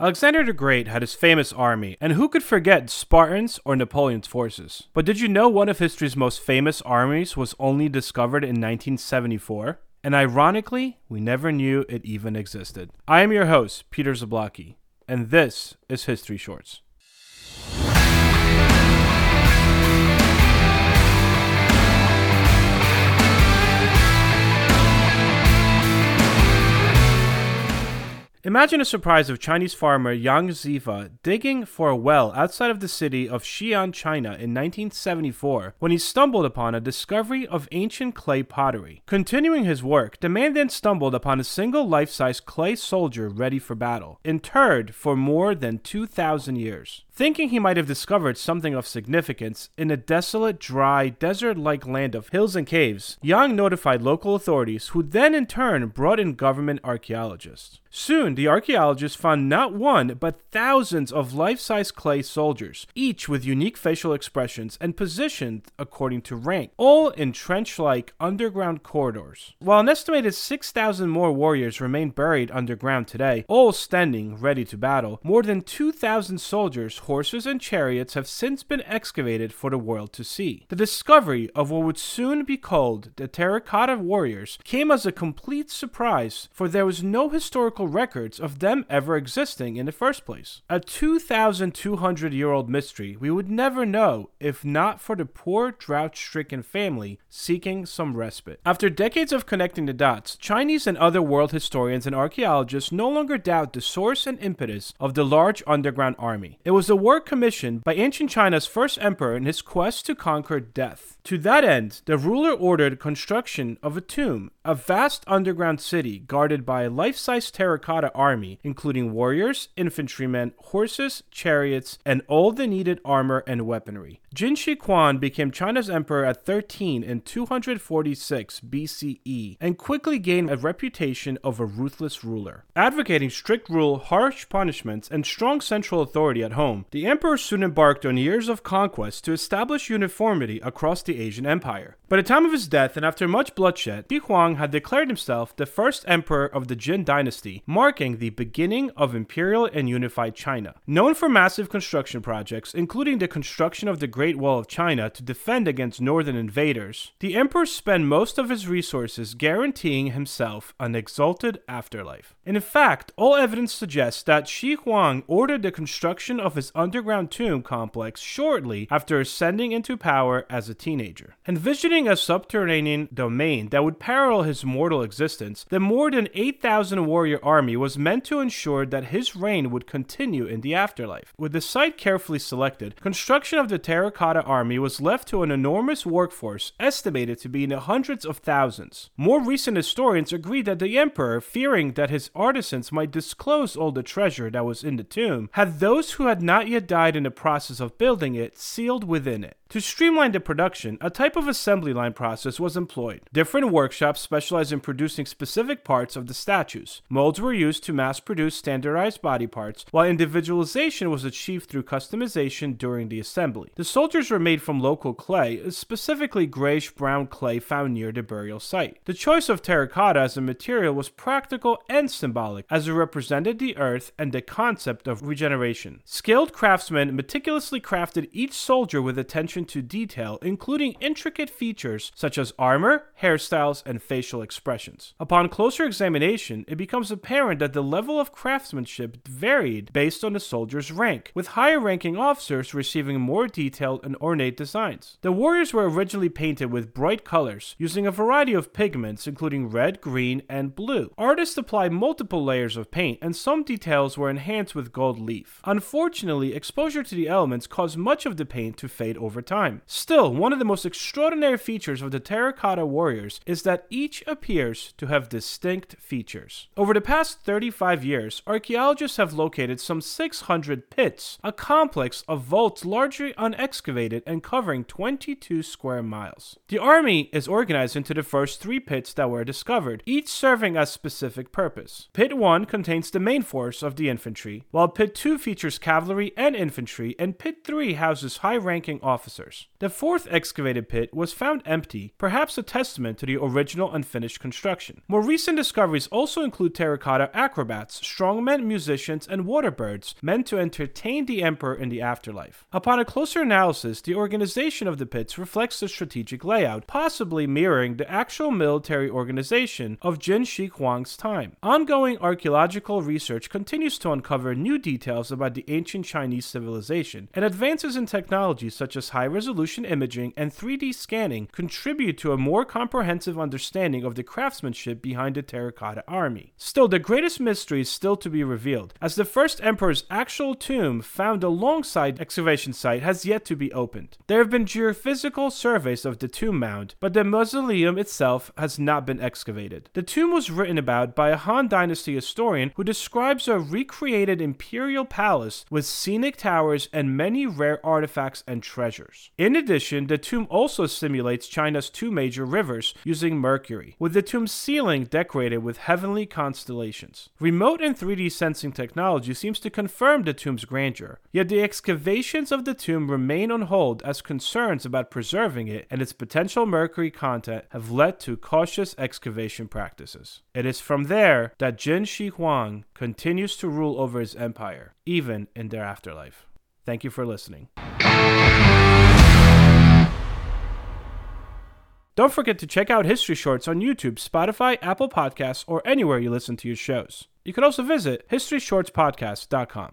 Alexander the Great had his famous army, and who could forget Spartans or Napoleon's forces? But did you know one of history's most famous armies was only discovered in 1974? And ironically, we never knew it even existed. I am your host, Peter Zablocki, and this is History Shorts. Imagine the surprise of Chinese farmer Yang Zifa digging for a well outside of the city of Xi'an, China in 1974 when he stumbled upon a discovery of ancient clay pottery. Continuing his work, the man then stumbled upon a single life-size clay soldier ready for battle, interred for more than 2,000 years. Thinking he might have discovered something of significance in a desolate, dry, desert like land of hills and caves, Yang notified local authorities, who then in turn brought in government archaeologists. Soon, the archaeologists found not one, but thousands of life size clay soldiers, each with unique facial expressions and positioned according to rank, all in trench like underground corridors. While an estimated 6,000 more warriors remain buried underground today, all standing ready to battle, more than 2,000 soldiers horses, and chariots have since been excavated for the world to see. The discovery of what would soon be called the Terracotta Warriors came as a complete surprise, for there was no historical records of them ever existing in the first place. A 2,200 year old mystery we would never know if not for the poor drought stricken family seeking some respite. After decades of connecting the dots, Chinese and other world historians and archaeologists no longer doubt the source and impetus of the large underground army. It was the work commissioned by ancient China's first emperor in his quest to conquer death. To that end, the ruler ordered construction of a tomb, a vast underground city guarded by a life-size terracotta army, including warriors, infantrymen, horses, chariots, and all the needed armor and weaponry. Qin Shi Huang became China's emperor at 13 in 246 BCE and quickly gained a reputation of a ruthless ruler. Advocating strict rule, harsh punishments, and strong central authority at home, the emperor soon embarked on years of conquest to establish uniformity across the Asian Empire. By the time of his death and after much bloodshed, Shi Huang had declared himself the first emperor of the Qin dynasty, marking the beginning of imperial and unified China. Known for massive construction projects, including the construction of the Great Wall of China to defend against northern invaders, the emperor spent most of his resources guaranteeing himself an exalted afterlife. And in fact, all evidence suggests that Shi Huang ordered the construction of his underground tomb complex shortly after ascending into power as a teenager. Envisioning a subterranean domain that would parallel his mortal existence, the more than 8,000 warrior army was meant to ensure that his reign would continue in the afterlife. With the site carefully selected, construction of the terracotta army was left to an enormous workforce estimated to be in the hundreds of thousands. More recent historians agree that the emperor, fearing that his artisans might disclose all the treasure that was in the tomb, had those who had not yet died in the process of building it sealed within it. To streamline the production, a type of assembly line process was employed. Different workshops specialized in producing specific parts of the statues. Molds were used to mass produce standardized body parts, while individualization was achieved through customization during the assembly. The soldiers were made from local clay, specifically grayish brown clay found near the burial site. The choice of terracotta as a material was practical and symbolic, as it represented the earth and the concept of regeneration. Skilled craftsmen meticulously crafted each soldier with attention to detail, including intricate features such as armor, hairstyles, and facial expressions. Upon closer examination, it becomes apparent that the level of craftsmanship varied based on the soldier's rank, with higher ranking officers receiving more detailed and ornate designs. The warriors were originally painted with bright colors, using a variety of pigments including red, green, and blue. Artists applied multiple layers of paint, and some details were enhanced with gold leaf. Unfortunately, exposure to the elements caused much of the paint to fade over time. Still, one of the most extraordinary features of the terracotta warriors is that each appears to have distinct features. Over the past 35 years, archaeologists have located some 600 pits, a complex of vaults largely unexcavated excavated and covering 22 square miles. The army is organized into the first three pits that were discovered, each serving a specific purpose. Pit 1 contains the main force of the infantry, while Pit 2 features cavalry and infantry, and Pit 3 houses high ranking officers. The fourth excavated pit was found empty, perhaps a testament to the original unfinished construction. More recent discoveries also include terracotta acrobats, strongmen, musicians, and water birds meant to entertain the emperor in the afterlife. Upon a closer analysis, the organization of the pits reflects the strategic layout, possibly mirroring the actual military organization of Qin Shi Huang's time. Ongoing archaeological research continues to uncover new details about the ancient Chinese civilization, and advances in technology such as high resolution imaging and 3D scanning contribute to a more comprehensive understanding of the craftsmanship behind the terracotta army. Still, the greatest mystery is still to be revealed, as the first emperor's actual tomb found alongside excavation site has yet to be opened. There have been geophysical surveys of the tomb mound, but the mausoleum itself has not been excavated. The tomb was written about by a Han Dynasty historian who describes a recreated imperial palace with scenic towers and many rare artifacts and treasures. In addition, the tomb also simulates China's two major rivers using mercury, with the tomb's ceiling decorated with heavenly constellations. Remote and 3D sensing technology seems to confirm the tomb's grandeur, yet the excavations of the tomb remain on hold as concerns about preserving it and its potential mercury content have led to cautious excavation practices. It is from there that Qin Shi Huang continues to rule over his empire, even in their afterlife. Thank you for listening. Don't forget to check out History Shorts on YouTube, Spotify, Apple Podcasts, or anywhere you listen to your shows. You can also visit HistoryShortsPodcast.com.